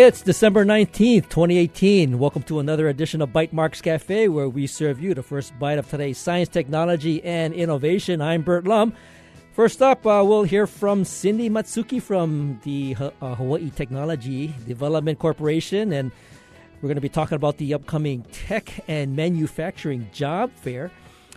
It's December 19th, 2018. Welcome to another edition of Bytemarks Cafe, where we serve you the first bite of today's science, technology, and innovation. I'm Burt Lum. First up, uh, we'll hear from Cindy Matsuki from the uh, Hawaii Technology Development Corporation, and we're going to be talking about the upcoming tech and manufacturing job fair.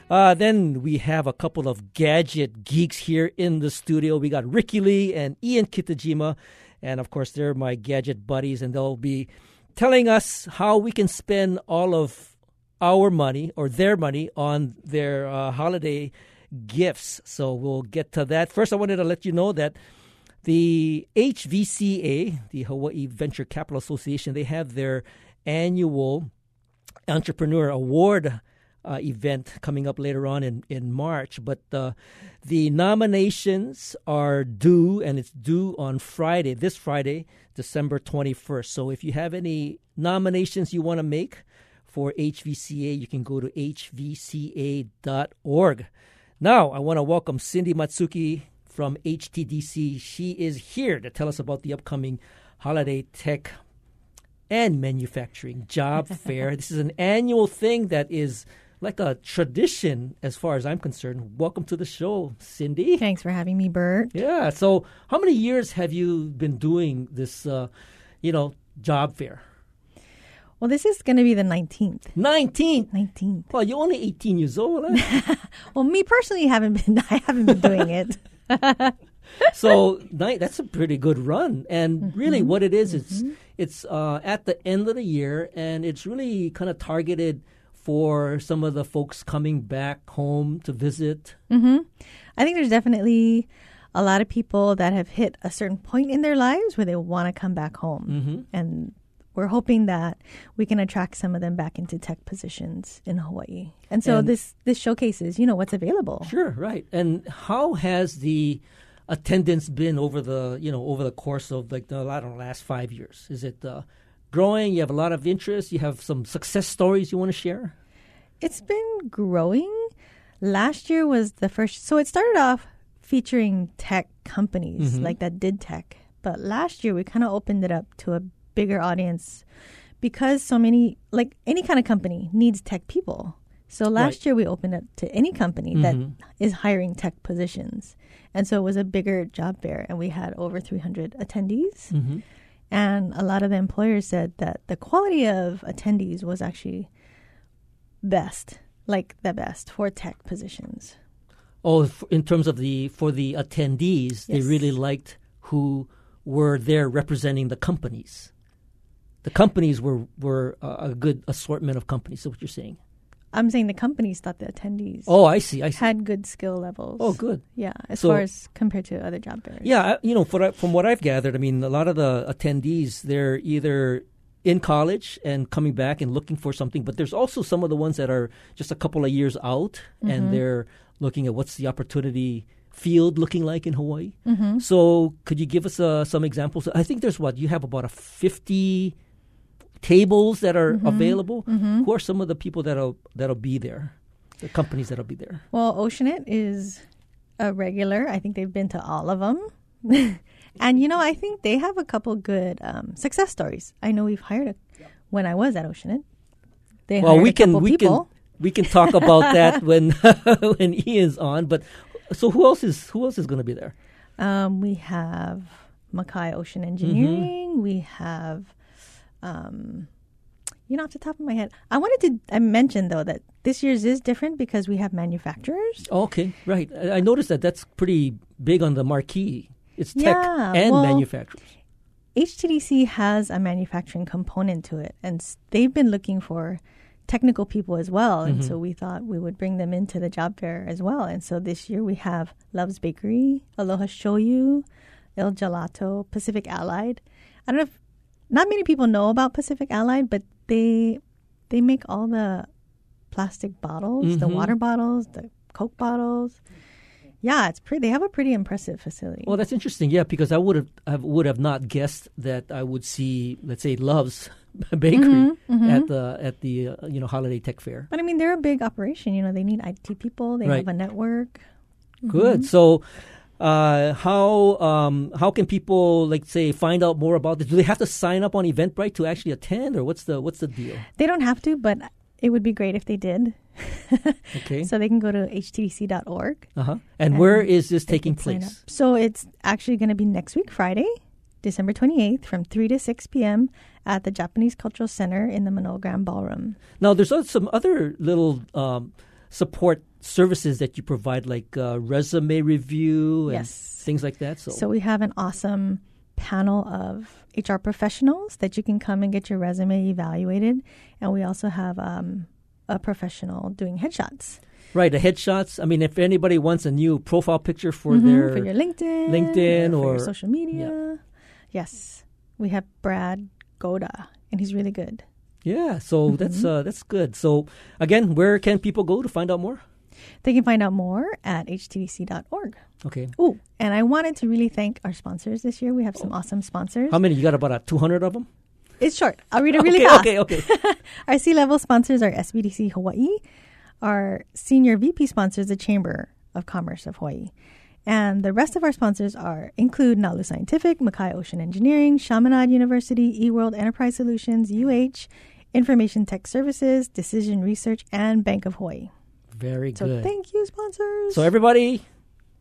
Uh, then we have a couple of gadget geeks here in the studio. We got Ricky Lee and Ian Kitajima. And of course, they're my gadget buddies, and they'll be telling us how we can spend all of our money or their money on their uh, holiday gifts. So we'll get to that. First, I wanted to let you know that the HVCA, the Hawaii Venture Capital Association, they have their annual Entrepreneur Award uh, event coming up later on in, in March. But uh, the nominations are due, and it's due on Friday, this Friday, December 21st. So if you have any nominations you want to make for HVCA, you can go to hvca.org. Now, I want to welcome Cindy Matsuki from HTDC. She is here to tell us about the upcoming Holiday Tech and Manufacturing Job Fair. This is an annual thing that is like a tradition as far as I'm concerned. Welcome to the show, Cindy. Thanks for having me, Burt. Yeah. So, how many years have you been doing this, uh, you know, job fair? Well, this is going to be the 19th. 19th? 19th. Well, you're only 18 years old. Eh? well, me personally haven't been I haven't been doing it. so, that's a pretty good run. And mm-hmm. really what it is, mm-hmm. it's it's uh, at the end of the year and it's really kind of targeted – for some of the folks coming back home to visit? Mm-hmm. I think there's definitely a lot of people that have hit a certain point in their lives where they want to come back home. Mm-hmm. And we're hoping that we can attract some of them back into tech positions in Hawaii. And so and this this showcases, you know, what's available. Sure, right. And how has the attendance been over the, you know, over the course of like the I don't know, last 5 years? Is it uh, growing? You have a lot of interest. You have some success stories you want to share? It's been growing. Last year was the first. So it started off featuring tech companies mm-hmm. like that did tech. But last year we kind of opened it up to a bigger audience because so many, like any kind of company, needs tech people. So last right. year we opened it to any company mm-hmm. that is hiring tech positions. And so it was a bigger job fair, and we had over 300 attendees. Mm-hmm. And a lot of the employers said that the quality of attendees was actually best, like the best for tech positions. Oh, in terms of the for the attendees, yes. they really liked who were there representing the companies. The companies were were a good assortment of companies. So what you're saying? I'm saying the companies thought the attendees. Oh, I see. I see. Had good skill levels. Oh, good. Yeah, as so, far as compared to other job fairs. Yeah, you know, from what I've gathered, I mean, a lot of the attendees they're either in college and coming back and looking for something, but there's also some of the ones that are just a couple of years out mm-hmm. and they're looking at what's the opportunity field looking like in Hawaii. Mm-hmm. So, could you give us uh, some examples? I think there's what you have about a 50 tables that are mm-hmm. available. Mm-hmm. Who are some of the people that'll that'll be there? The companies that'll be there. Well, Oceanit is a regular. I think they've been to all of them. And you know, I think they have a couple good um, success stories. I know we've hired a, when I was at Oceanit. They well, we can we people. can we can talk about that when when Ian's on. But so who else is who else is going to be there? Um, we have Makai Ocean Engineering. Mm-hmm. We have. Um, you know, off the top of my head, I wanted to I mentioned though that this year's is different because we have manufacturers. Okay, right. I, I noticed that that's pretty big on the marquee. It's tech yeah, and well, manufacturers. HTDC has a manufacturing component to it, and they've been looking for technical people as well. And mm-hmm. so we thought we would bring them into the job fair as well. And so this year we have Love's Bakery, Aloha Shoyu, Il Gelato, Pacific Allied. I don't know if not many people know about Pacific Allied, but they they make all the plastic bottles, mm-hmm. the water bottles, the Coke bottles. Yeah, it's pretty. They have a pretty impressive facility. Well, that's interesting. Yeah, because I would have I would have not guessed that I would see, let's say, Love's Bakery mm-hmm, mm-hmm. at the at the uh, you know holiday tech fair. But I mean, they're a big operation. You know, they need IT people. They right. have a network. Good. Mm-hmm. So. Uh, how um, how can people like say find out more about this? Do they have to sign up on Eventbrite to actually attend, or what's the what's the deal? They don't have to, but it would be great if they did. Okay. so they can go to htdc.org. Uh-huh. And, where is this taking place? So it's actually going to be next week, Friday, December 28th, from 3 to 6 p.m. at the Japanese Cultural Center in the Grand Ballroom. Now, there's some other little um, support services that you provide, like uh, resume review and Yes. things like that. So, So we have an awesome panel of HR professionals that you can come and get your resume evaluated. And we also have um, a professional doing headshots right, the headshots. I mean, if anybody wants a new profile picture for Mhm, their for your LinkedIn, LinkedIn or- your social media. Yes, we have Brad Goda, and he's really good. yeah, so Mm-hmm. that's uh, that's good. So again, where can people go to find out more? They can find out more at htdc.org. Okay, Oh, and I wanted to really thank our sponsors this year. We have some awesome sponsors. how many? You got about uh, 200 of them? it's short. I'll read it really okay, fast. okay, okay. Our C level sponsors are SBDC Hawaii. Our senior VP sponsors, the Chamber of Commerce of Hawaii. And the rest of our sponsors are include Nalu Scientific, Makai Ocean Engineering, Chaminade University, eWorld Enterprise Solutions, UH, Information Tech Services, Decision Research, and Bank of Hawaii. Very So good. thank you, sponsors. So everybody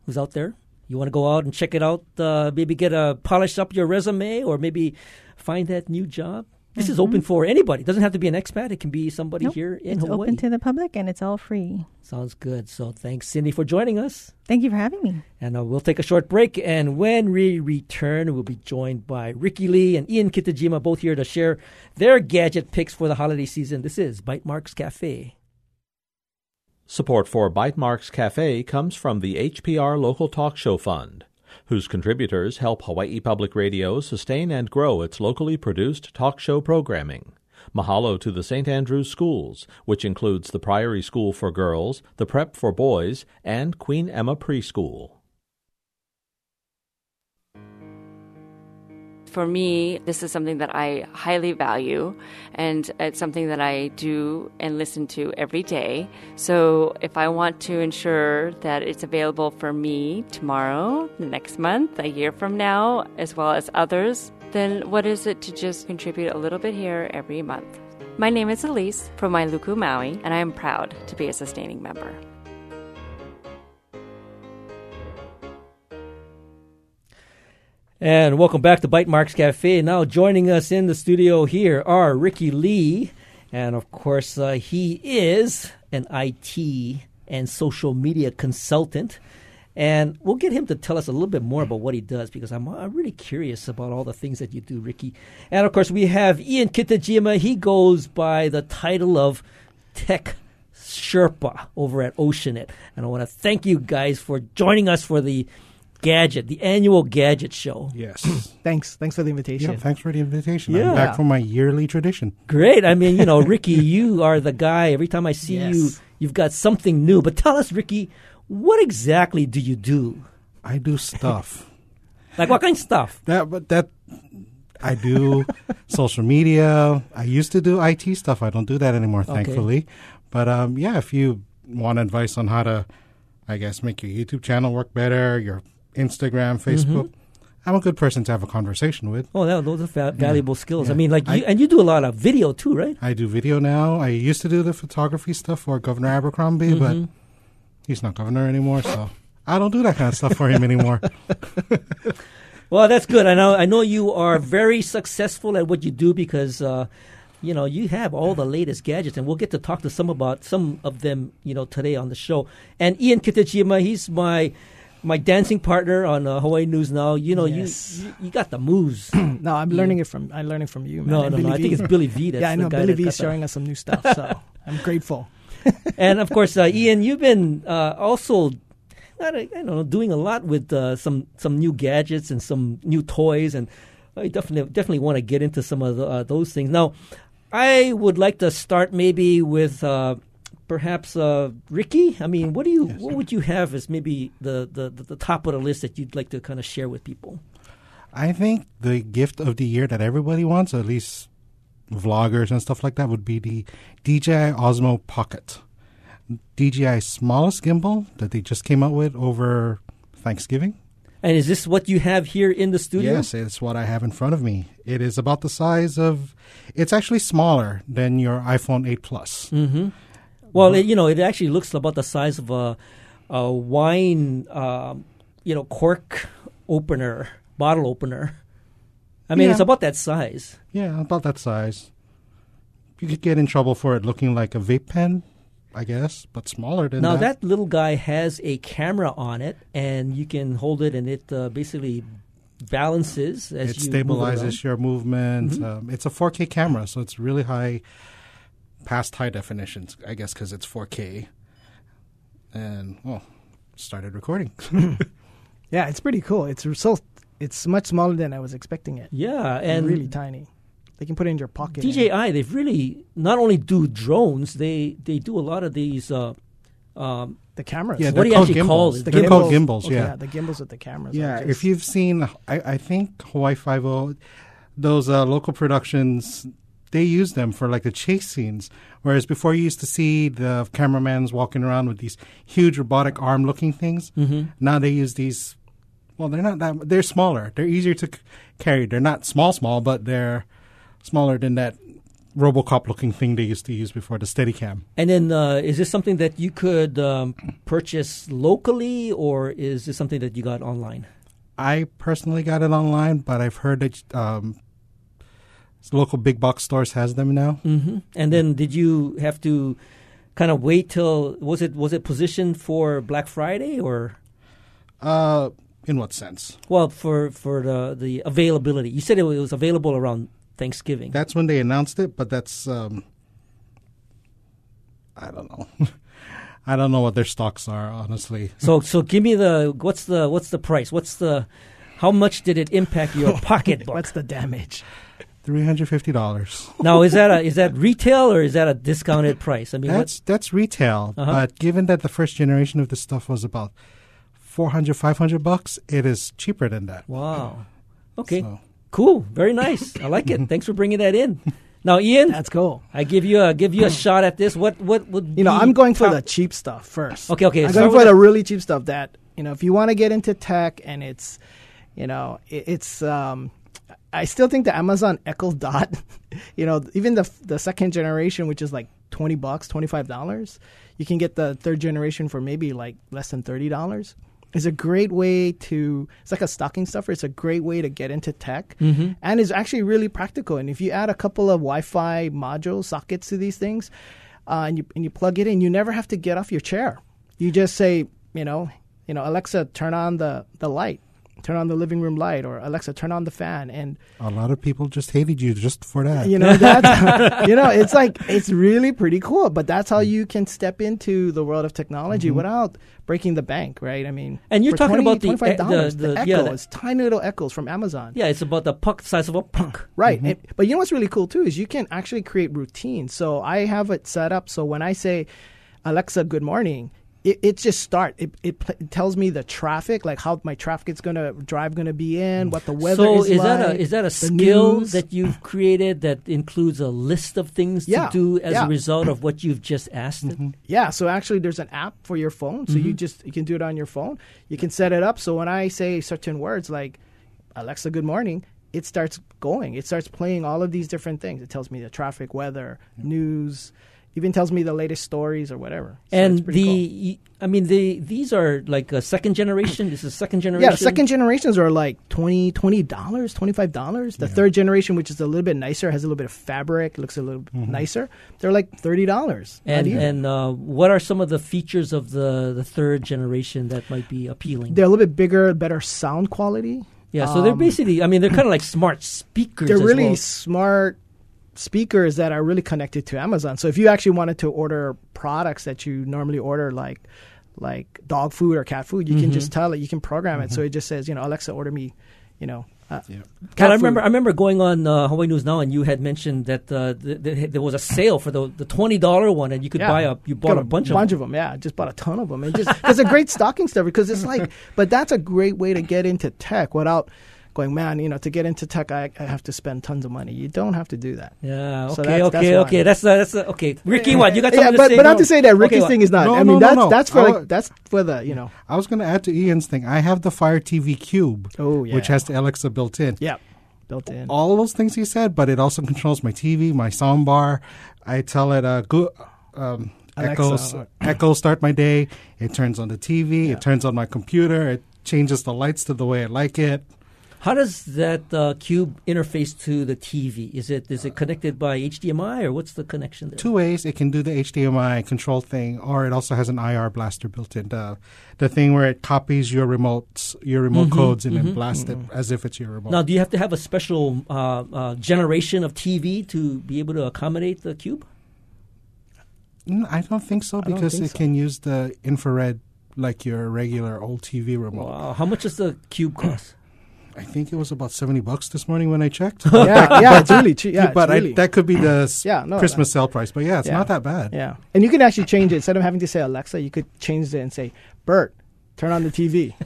who's out there, you want to go out and check it out. Uh, maybe get a polish up your resume, or maybe find that new job. This is open for anybody. It doesn't have to be an expat. It can be somebody Mm-hmm. Nope. here in it's Hawaii. open to the public and it's all free. Sounds good. So thanks, Cindy, for joining us. Thank you for having me. And uh, we'll take a short break. And when we return, we'll be joined by Ricky Lee and Ian Kitajima, both here to share their gadget picks for the holiday season. This is Bytemarks Cafe. Support for Bytemarks Cafe comes from the HPR Local Talk Show Fund, whose contributors help Hawaii Public Radio sustain and grow its locally produced talk show programming. Mahalo to the St. Andrews Schools, which includes the Priory School for Girls, the Prep for Boys, and Queen Emma Preschool. For me, this is something that I highly value, and it's something that I do and listen to every day. So, if I want to ensure that it's available for me tomorrow, next month, a year from now, as well as others, then what is it to just contribute a little bit here every month? My name is Elise from Wailuku, Maui, and I am proud to be a sustaining member. And welcome back to Bytemarks Cafe. Now joining us in the studio here are Ricky Lee, and of course uh, he is an IT and social media consultant. And we'll get him to tell us a little bit more about what he does because I'm, I'm really curious about all the things that you do, Ricky. And of course, we have Ian Kitajima. He goes by the title of Tech Sherpa over at Oceanit. And I want to thank you guys for joining us for the Gadget, the annual Gadget Show. Yes. Thanks. Thanks for the invitation. yeah, thanks for the invitation. Yeah. I'm back for my yearly tradition. Great. I mean, you know, Ricky, you are the guy. Every time I see Yes. you, you've got something new. But tell us, Ricky, what exactly do you do? I do stuff. Like what kind of stuff? that but that I do social media. I used to do IT stuff. I don't do that anymore, Okay. thankfully. But um, yeah, if you want advice on how to, I guess, make your YouTube channel work better, your Instagram, Facebook, I'm a good person to have a conversation with. Oh, that, those are va- valuable skills. I mean, like, you, I- and you do a lot of video too, right? I do video now. I used to do the photography stuff for Governor Abercrombie, but he's not governor anymore, so I don't do that kind of stuff for him anymore. Well, that's good. I know. I know you are very successful at what you do because, uh, you know, you have all the latest gadgets, and we'll get to talk to some about some of them, you know, today on the show. And Ian Kitajima, he's my my dancing partner on uh, Hawaii News Now. You know, Yes. you, you you got the moves. No, I'm learning it from I'm learning from you, man. no, And no, no. I think it's Billy V. That's yeah, I the know guy Billy V is showing us some new stuff, so I'm grateful. and of course, uh, Ian, you've been uh, also, I don't, I don't know, doing a lot with uh, some some new gadgets and some new toys, and I definitely definitely want to get into some of the, uh, those things. Now, I would like to start maybe with uh, perhaps uh, Ricky. I mean, what do you what would you have as maybe the, the, the, the top of the list that you'd like to kind of share with people? I think the gift of the year that everybody wants, at least vloggers and stuff like that, would be the DJI Osmo Pocket. DJI's smallest gimbal that they just came out with over Thanksgiving. And is this what you have here in the studio? Yes, it's what I have in front of me. It is about the size of. It's actually smaller than your iPhone 8 Plus. Mm-hmm. Well, it, you know, it actually looks about the size of a, a wine, um, you know, cork opener, bottle opener. I mean, Yeah. it's about that size. Yeah, about that size. You could get in trouble for it looking like a vape pen, I guess, but smaller than Now that. Now, that little guy has a camera on it, and you can hold it, and it uh, basically balances as it you move it stabilizes your movement. Mm-hmm. Um, it's a 4K camera, so it's really high, past high definitions, I guess, because it's 4K. And well, started recording. Yeah, it's pretty cool. It's so it's much smaller than I was expecting it. Yeah, And and really tiny. They can put it in your pocket. DJI, they've really not only do drones, they they do a lot of these. Uh, um, the cameras. yeah, What do you actually gimbals. call it? the they're called gimbals. Okay, yeah. the gimbals with the cameras. Yeah, if you've seen, I, I think Hawaii Five O, those uh, local productions, they use them for like the chase scenes. Whereas before, you used to see the cameramans walking around with these huge robotic arm-looking things. Mm-hmm. Now they use these. Well, they're not that. They're smaller. They're easier to c- carry. They're not small, small, but they're smaller than that RoboCop-looking thing they used to use before the Steadicam. and then, uh, is this something that you could um, purchase locally, or is this something that you got online? I personally got it online, but I've heard that um, local big box stores has them now. Mm-hmm. And then, did you have to kind of wait till was it was it positioned for Black Friday or Uh, in what sense? well for for the the availability? You said it was available around Thanksgiving. That's when they announced it, but that's um, I don't know. I don't know what their stocks are, honestly. so so give me the what's the what's the price? What's the how much did it impact your pocketbook? what's the damage? Three hundred fifty dollars. now is that a is that retail or is that a discounted price? I mean, That's that's retail, Uh-huh. but given that the first generation of this stuff was about 400, 500 bucks, it is cheaper than that. wow. Okay, So, cool, very nice. I like it. Thanks for bringing that in. Now, Ian, That's cool. I give you a give you a shot at this. What what would You know, I'm going for top- the cheap stuff first. Okay, okay, I'm start going for the- the really cheap stuff that you know. If you want to get into tech and it's, you know, it, it's. um I still think the Amazon Echo Dot, you know, even the the second generation, which is like twenty bucks, twenty five dollars, you can get the third generation for maybe like less than thirty dollars. It's a great way to. It's like a stocking stuffer. It's a great way to get into tech, Mm-hmm. and it's actually really practical. And if you add a couple of Wi-Fi modules sockets to these things, uh, and you and you plug it in, you never have to get off your chair. You just say, you know, you know, Alexa, turn on the the light, turn on the living room light, or Alexa, turn on the fan, and a lot of people just hated you just for that. you know that's you know it's like it's really pretty cool. But that's how mm-hmm. you can step into the world of technology mm-hmm. without breaking the bank, right? I mean, And you're for talking 20, about the- eh, $25, the- the, the- Echo yeah, the- is tiny little Echoes from Amazon. Yeah, it's about the puck size of a puck. Right. Mm-hmm. And- but you know what's really cool too is you can actually create routines. So I have it set up so when I say, Alexa, good morning, it, it just start. It, it, pl- it tells me the traffic, like how my traffic is gonna drive gonna be in, what the weather is. so is, is like. that a is that a the skill news. that you've created that includes a list of things Yeah, to do as yeah. a result of what you've just asked it? Yeah, so actually there's an app for your phone. So Mm-hmm. you just you can do it on your phone. You can set it up so when I say certain words like Alexa good morning, it starts going. It starts playing all of these different things. It tells me the traffic, weather, news, even tells me the latest stories or whatever. So and pretty the cool. I mean the these are like a second generation. This is second generation. Yeah, second generations are like 20 dollars, twenty five dollars. The third generation, which is a little bit nicer, has a little bit of fabric, looks a little nicer. They're like thirty dollars. And and uh, what are some of the features of the the third generation that might be appealing? they're a little bit bigger, better sound quality. yeah, so they're um, basically I mean they're kind of like smart speakers. they're as really well. smart speakers that are really connected to Amazon. So if you actually wanted to order products that you normally order, like like dog food or cat food, you Mm-hmm. can just tell it. You can program it, so it just says, you know, Alexa, order me, you know, uh, Yeah. cat Well, I remember I remember going on uh, Hawaii News Now, and you had mentioned that uh, th- th- there was a sale for the the twenty dollar one, and you could Yeah. buy a you bought Got a bunch, of them. Yeah, just bought a ton of them. And just it's a great stocking stuffer because it's like, but that's a great way to get into tech without going, man, you know, to get into tech, I, I have to spend tons of money. You don't have to do that. Yeah. Okay. So that's- okay. that's why. okay. That's uh, that's uh, okay. Ricky, what you got? Yeah, but to say? but not No. to say that Ricky's Okay, thing is not. No, I mean, no, that's no. that's for like that's for the you know. I was going to add to Ian's thing. I have the Fire TV Cube, Oh yeah. which has the Alexa built in. yeah built in. All those things he said, but it also controls my TV, my soundbar. I tell it, uh, go, um, Echo, Echo, start my day. It turns on the TV. It turns on my computer. It changes the lights to the way I like it. How does that uh, cube interface to the TV? Is it is it connected by HDMI or what's the connection there? Two ways. It can do the HDMI control thing, or it also has an IR blaster built in. The, the thing where it copies your remotes, your remote codes, and then blasts it as if it's your remote. Now, do you have to have a special uh, uh, generation of TV to be able to accommodate the cube? Mm, I don't think so because think it so. can use the infrared like your regular old TV remote. Wow. How much does the cube cost? I think it was about seventy bucks this morning when I checked. yeah, yeah, it's really cheap. Yeah, but really, I, that could be the Yeah, no, Christmas uh, sale price. But yeah, it's Yeah. not that bad. yeah, and you can actually change it instead of having to say Alexa, you could change it and say Burt, turn on the TV.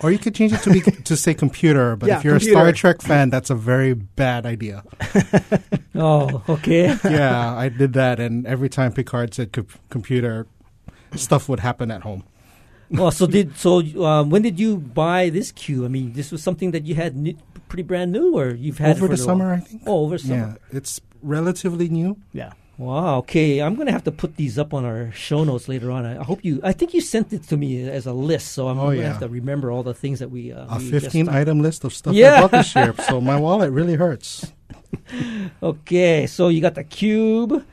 Or you could change it to be to say computer. But Yeah, if you're a. Star Trek fan, that's a very bad idea. Oh, okay. yeah, I did that, and every time Picard said co- computer, stuff would happen at home. Well, so did so? Um, when did you buy this cube? I mean, this was something that you had new, pretty brand new, or you've had it Over for the summer, while? I think. Oh, over summer. Yeah, it's relatively new. Yeah, Wow. Okay, I'm gonna have to put these up on our show notes later on. I, I hope you. I think you sent it to me as a list, so I'm Oh, gonna yeah. have to remember all the things that we. Uh, A we 15 talked- item list of stuff Yeah. I bought this year. So my wallet really hurts. Okay, so you got the cube,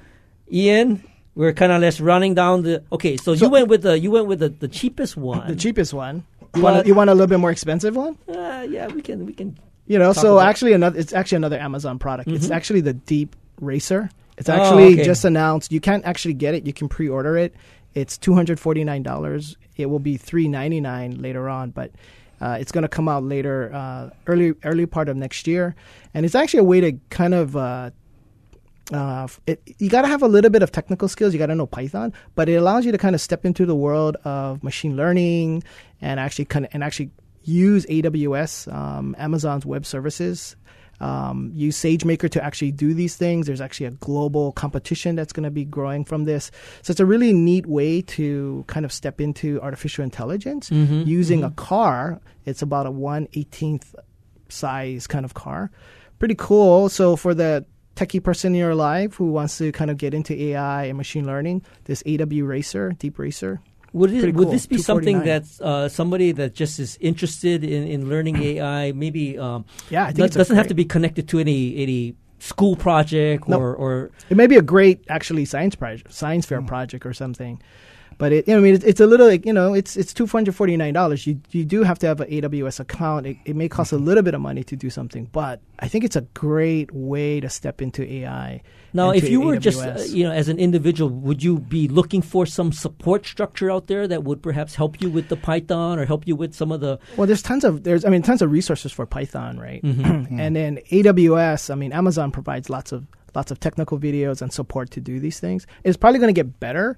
Ian. We're kind of less running down the. Okay, so, you went with the you went with the, the cheapest one. the cheapest one. You want a, you want a little bit more expensive one? Uh, yeah, we can we can. You know, so actually another it's actually another Amazon product. It's Mhm. actually the Deep Racer. It's Oh, actually okay. just announced. You can't actually get it. You can pre-order it. It's two hundred forty-nine dollars. It will be three ninety-nine later on, but uh, it's going to come out later, uh, early early part of next year. And it's actually a way to kind of uh, uh, it, you got to have a little bit of technical skills. You got to know Python, but it allows you to kind of step into the world of machine learning and actually kind of, and actually use AWS, um, Amazon's web services. Um, use SageMaker to actually do these things. There's actually a global competition that's going to be growing from this. So it's a really neat way to kind of step into artificial intelligence Mhm, using a car. It's about a 1 18th size kind of car. Pretty cool. So for the techie person in your life who wants to kind of get into AI and machine learning, this AW Racer, Deep Racer. Would it, would cool. this be something that uh, somebody that just is interested in, in learning AI? Maybe um, Yeah, I think that doesn't have to be connected to any any school project No. or or It may be a great actually science project, science fair project or something. But it, you know, I mean, it's, it's a little like you know, it's it's two hundred forty nine dollars. You you do have to have an AWS account. It, it may cost Mm-hmm. a little bit of money to do something, but I think it's a great way to step into AI. now. If you were just uh, you know as an individual, would you be looking for some support structure out there that would perhaps help you with the Python or help you with some of the Well, there's tons of there's I mean tons of resources for Python, right? Mm-hmm. and then AWS, I mean Amazon provides lots of lots of technical videos and support to do these things. It's probably going to get better.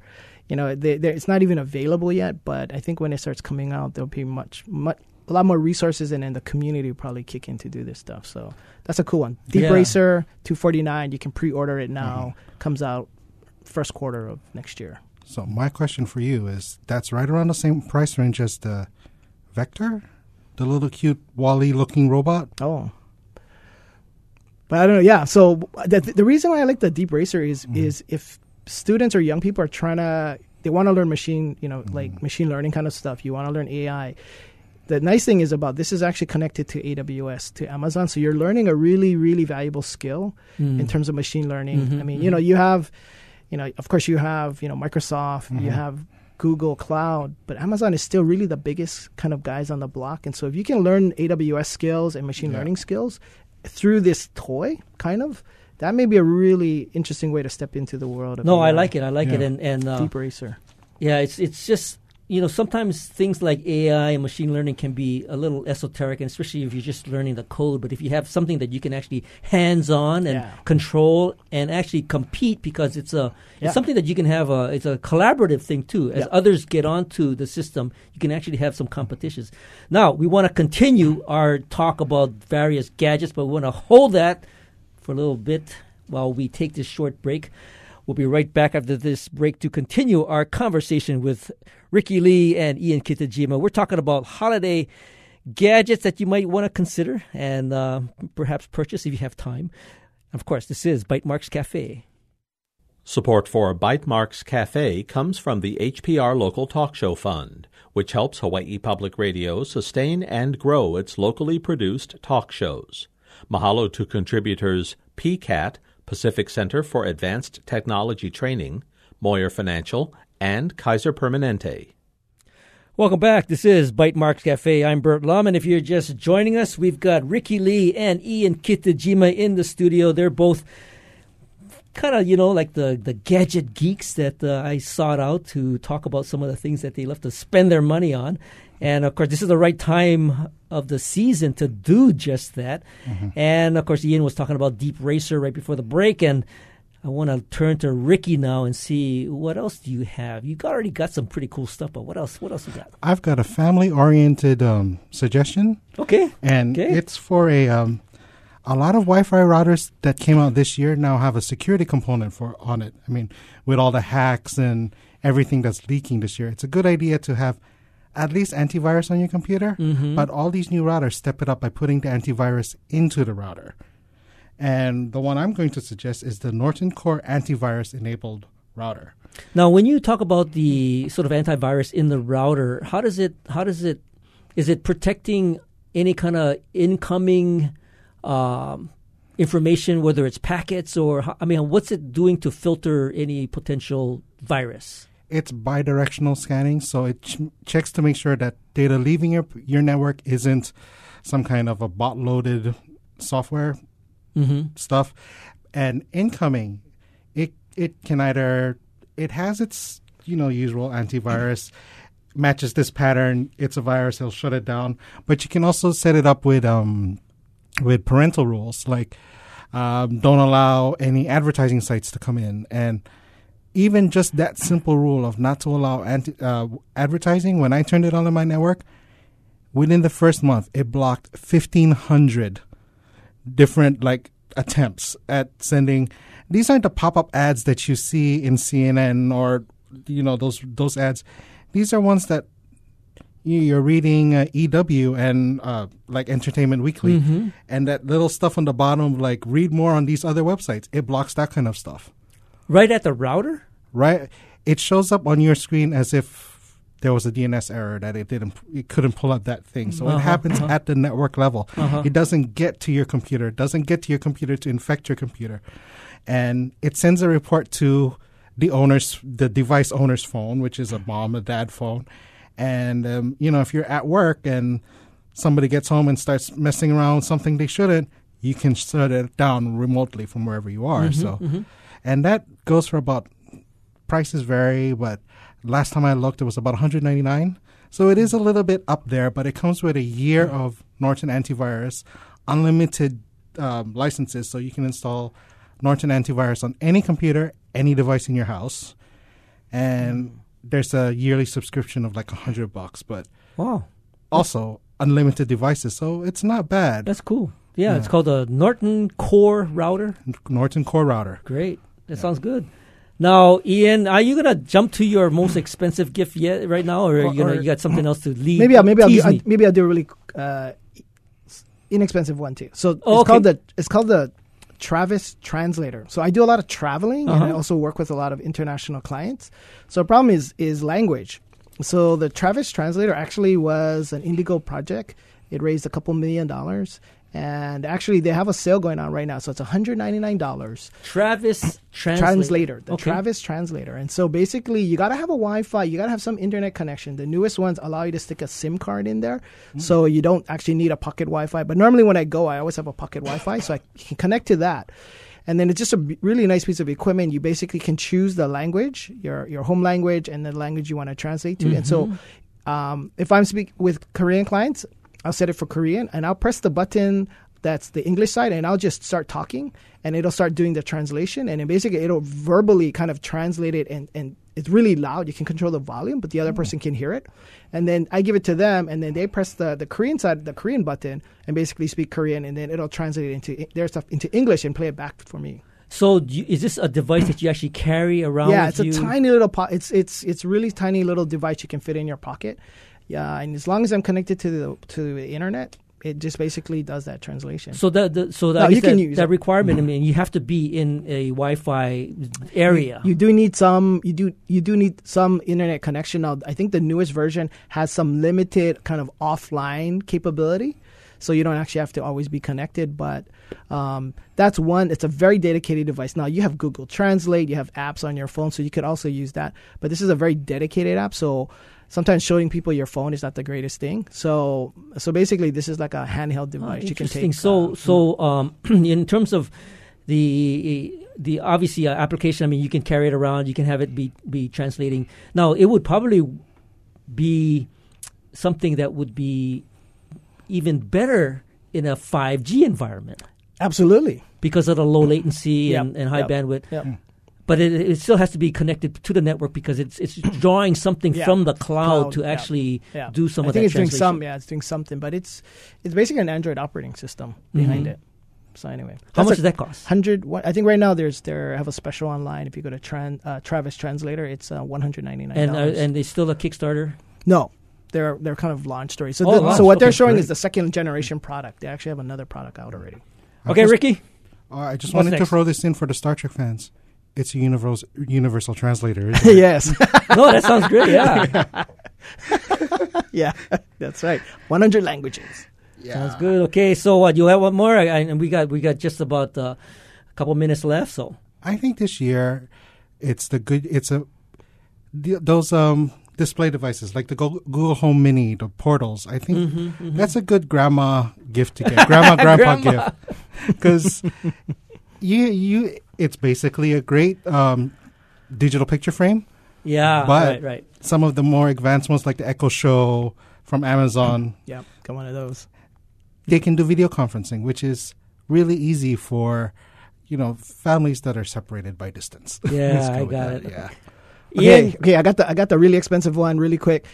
You know, they, it's not even available yet, but I think when it starts coming out, there'll be much much a lot more resources, and then the community will probably kick in to do this stuff. So that's a cool one. Deep Yeah. Racer, two forty nine. You can pre-order it now. Mm-hmm. Comes out first quarter of next year. So my question for you is: That's right around the same price range as the Vector, the little cute WALL-E-looking robot. Oh. But I don't know. Yeah. So the, the reason why I like the Deep Racer is mm-hmm. is if students or young people are trying to they want to learn machine, you know, like machine learning kind of stuff. You want to learn AI. The nice thing is about this is actually connected to AWS to Amazon, so you're learning a really really valuable skill Mm. in terms of machine learning. Mhm, I mean, you know, you have, you know, of course you have, you know, Microsoft, Mm-hmm. you have Google Cloud, but Amazon is still really the biggest kind of guys on the block. And so if you can learn AWS skills and machine Yeah. learning skills through this toy, kind of, that may be a really interesting way to step into the world of no, I like it. I like it, and and uh, Deep Racer. yeah, it's it's just you know, sometimes things like AI and machine learning can be a little esoteric, and especially if you're just learning the code. But if you have something that you can actually hands on and Yeah. control and actually compete, because it's a Yeah. it's something that you can have a it's a collaborative thing too. As Yeah. others get onto the system, you can actually have some competitions. Now we want to continue our talk about various gadgets, but we want to hold that for a little bit while we take this short break. We'll be right back after this break to continue our conversation with Ricky Lee and Ian Kitajima. We're talking about holiday gadgets that you might want to consider and uh, perhaps purchase if you have time. Of course, this is Bytemarks Cafe. Support for Bytemarks Cafe comes from the HPR Local Talk Show Fund, which helps Hawaii Public Radio sustain and grow its locally produced talk shows. Mahalo to contributors PCAT, Pacific Center for Advanced Technology Training, Moyer Financial, and Kaiser Permanente. Welcome back. This is Bytemarks Cafe. I'm Burt Lum, and if you're just joining us, we've got Ricky Lee and Ian Kitajima in the studio. They're both kind of, you know, like the, the gadget geeks that uh, I sought out to talk about some of the things that they love to spend their money on. And of course, this is the right time of the season to do just that. And of course, Ian was talking about Deep Racer right before the break, and I want to turn to Ricky now and see what else do you have. You got- already got some pretty cool stuff, but what else? What else you got? I've got a family-oriented um, suggestion, Okay. and Okay. it's for a um, a lot of Wi-Fi routers that came out this year now have a security component for on it. I mean, with all the hacks and everything that's leaking this year, it's a good idea to have at least antivirus on your computer. But all these new routers step it up by putting the antivirus into the router. And the one I'm going to suggest is the Norton Core antivirus enabled router. Now, when you talk about the sort of antivirus in the router, how does it? How does it? Is it protecting any kind of incoming um, information, whether it's packets or I mean, what's it doing to filter any potential virus? It's bidirectional scanning, so it ch- checks to make sure that data leaving your your network isn't some kind of a bot loaded software stuff, and incoming, it it can either it has its you know usual antivirus matches this pattern, it's a virus, it'll shut it down, but you can also set it up with um with parental rules like um, don't allow any advertising sites to come in. And even just that simple rule of not to allow anti- uh, advertising when i turned it on in my network within the first month it blocked 1500 different like attempts at sending these aren't the pop-up ads that you see in cnn or you know those those ads these are ones that you- you're reading uh, EW and uh, like Entertainment Weekly, and that little stuff on the bottom, like read more on these other websites. It blocks that kind of stuff, Right at the router? Right? It shows up on your screen as if there was a DNS error that it didn't, it couldn't pull up that thing. So Uh-huh, it happens uh-huh. at the network level. Uh-huh. It doesn't get to your computer. It doesn't get to your computer to infect your computer, and it sends a report to the owner's, the device owner's phone, which is a mom, a dad phone, and um, you know if you're at work and somebody gets home and starts messing around with something they shouldn't, you can shut it down remotely from wherever you are. so, and that goes for about prices vary, but last time I looked, it was about 199. So it is a little bit up there, but it comes with a year of Norton antivirus, unlimited um, licenses, so you can install Norton antivirus on any computer, any device in your house, and there's a yearly subscription of like a hundred bucks, but Wow. also unlimited devices, so it's not bad. That's cool. Yeah, it's called a Norton Core router. Norton Core router. Great. That sounds good. Now, Ian, are you gonna jump to your most expensive gift yet right now, or, Or- you, gonna, or- you got something else to leave? Maybe I'll maybe I'll, do. Maybe I'll do a really uh, inexpensive one too. So Oh, it's okay. called the it's called the Travis Translator. So I do a lot of traveling and I Uh-huh. also work with a lot of international clients. So the problem is is language. So the Travis Translator actually was an Indigo project. It raised a couple million dollars. And actually, they have a sale going on right now, so it's one hundred ninety nine dollars. Travis Translator. Translator, the Okay. Travis Translator. And so basically, you got to have a Wi Fi, you got to have some internet connection. The newest ones allow you to stick a SIM card in there. So you don't actually need a pocket Wi Fi. But normally, when I go, I always have a pocket Wi Fi, so I can connect to that. and then it's just a really nice piece of equipment. You basically can choose the language, your your home language, and the language you want to translate to. And so, um, if I'm speak with Korean clients, I'll set it for Korean, and I'll press the button that's the English side, and I'll just start talking, and it'll start doing the translation, and then basically it'll verbally kind of translate it, and and it's really loud. You can control the volume, but the other mm. person can hear it. And then I give it to them, and then they press the, the Korean side, the Korean button, and basically speak Korean, and then it'll translate it into their stuff into English and play it back for me. So, you, is this a device that you actually carry around? yeah, it's you? a tiny little po- it's it's it's really tiny little device you can fit in your pocket. Yeah, and as long as I'm connected to the to the internet, it just basically does that translation. So that the, so that, No, you can that, use that it. requirement. I mean, you have to be in a Wi-Fi area. You do need some. You do. You do need some internet connection. Now, I think the newest version has some limited kind of offline capability, so you don't actually have to always be connected. But um, that's one. It's a very dedicated device. Now you have Google Translate. You have apps on your phone, so you could also use that. But this is a very dedicated app. So sometimes showing people your phone is not the greatest thing. So so basically, this is like a handheld Oh, device you can take. so uh, so um, in terms of the the obviously uh, application, I mean, you can carry it around. You can have it be be translating. Now, it would probably be something that would be even better in a 5G environment absolutely. because of the low latency Yep, and, and high yep, bandwidth. Yep. But it, it still has to be connected to the network because it's it's drawing something Yeah. from the cloud, Cloud, to yeah. actually Yeah. do some of the things. I of think that it's doing some. Yeah, it's doing something, but it's it's basically an Android operating system behind Mhm. it. So anyway, How much That's does that cost? Hundred. I think right now there's there have a special online. If you go to Tran, uh, Travis Translator, it's uh, one hundred ninety nine And uh, dollars. and there's still a Kickstarter. no, they're they're kind of launch stories. So Oh, the- launch. so what they're showing great. is the second generation product. They actually have another product out already. Okay, just- Ricky. uh, I just What's wanted next? to throw this in for the Star Trek fans. It's a universal universal translator. isn't it? yes. no, that sounds great. Yeah, yeah. That's right. One hundred languages. Yeah. sounds good. Okay, so what? You have one more? I, I, and we got we got just about uh, a couple minutes left. So I think this year, it's the good. It's a those um display devices like the Google Home Mini, the portals. I think Mm-hmm, that's a good grandma gift to get. grandma grandpa Grandma. gift because you you it's basically a great um digital picture frame. yeah, But- right, right. Some of the more advanced ones like the Echo Show from Amazon, Yep. Got one of those. they can do video conferencing, which is really easy for you know families that are separated by distance. Yeah, go I got that, it. Yeah. Okay, Ian, okay, I got the I got the really expensive one really quick.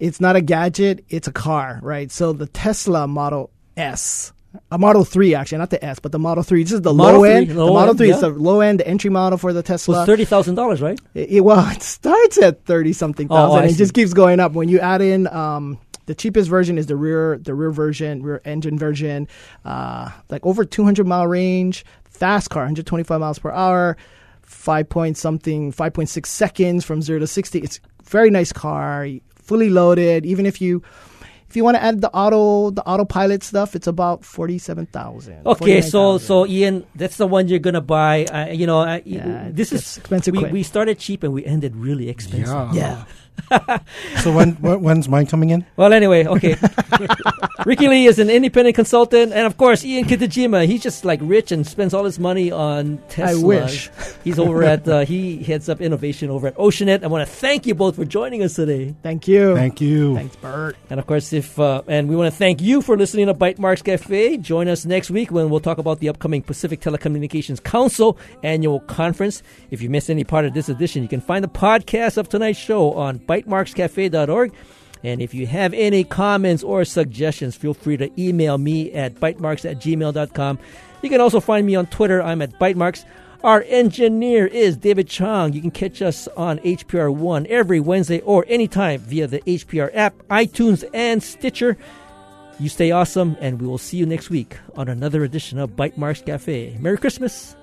It's not a gadget, it's a car, right? So the Tesla Model S. A Model 3 actually, not the S, but the Model 3. This is the Model low 3, end. low the Model end, 3 is the low end, the entry model for the Tesla. was thirty thousand dollars, right? It, it- well, it starts at 30 something Oh, thousand. I it see. just keeps going up. When you add in um, the cheapest version is the rear the rear version, rear engine version, uh, like over 200 mile range, fast car, 125 miles per hour, 5 point something, 5.6 seconds from 0 to 60. It's very nice car, fully loaded. Even if you if you want to add the auto the autopilot stuff, it's about 47,000. Okay, so 49,000. so Ian, that's the one you're gonna buy. Uh, you know, I, Yeah, this is expensive We, we started cheap and we ended really expensive. Yeah. yeah. So when, when when's mine coming in? Well, anyway, okay. Ricky Lee is an independent consultant, and of course, Ian Kitajima. He's just like rich and spends all his money on Tesla. I wish. He's over at uh, he heads up innovation over at Oceanit. I want to thank you both for joining us today. Thank you. Thank you. Thanks, Burt. And of course, if uh, and we want to thank you for listening to Bytemarks Cafe. Join us next week when we'll talk about the upcoming Pacific Telecommunications Council annual conference. If you missed any part of this edition, you can find the podcast of tonight's show on bytemarkscafe.org. And if you have any comments or suggestions, feel free to email me at bytemarks at gmail.com. You can also find me on Twitter. I'm at bytemarks. Our engineer is David Chong. You can catch us on HPR One every Wednesday or anytime via the HPR app, iTunes, and Stitcher. You stay awesome, and we will see you next week on another edition of Bytemarks Cafe. Merry Christmas!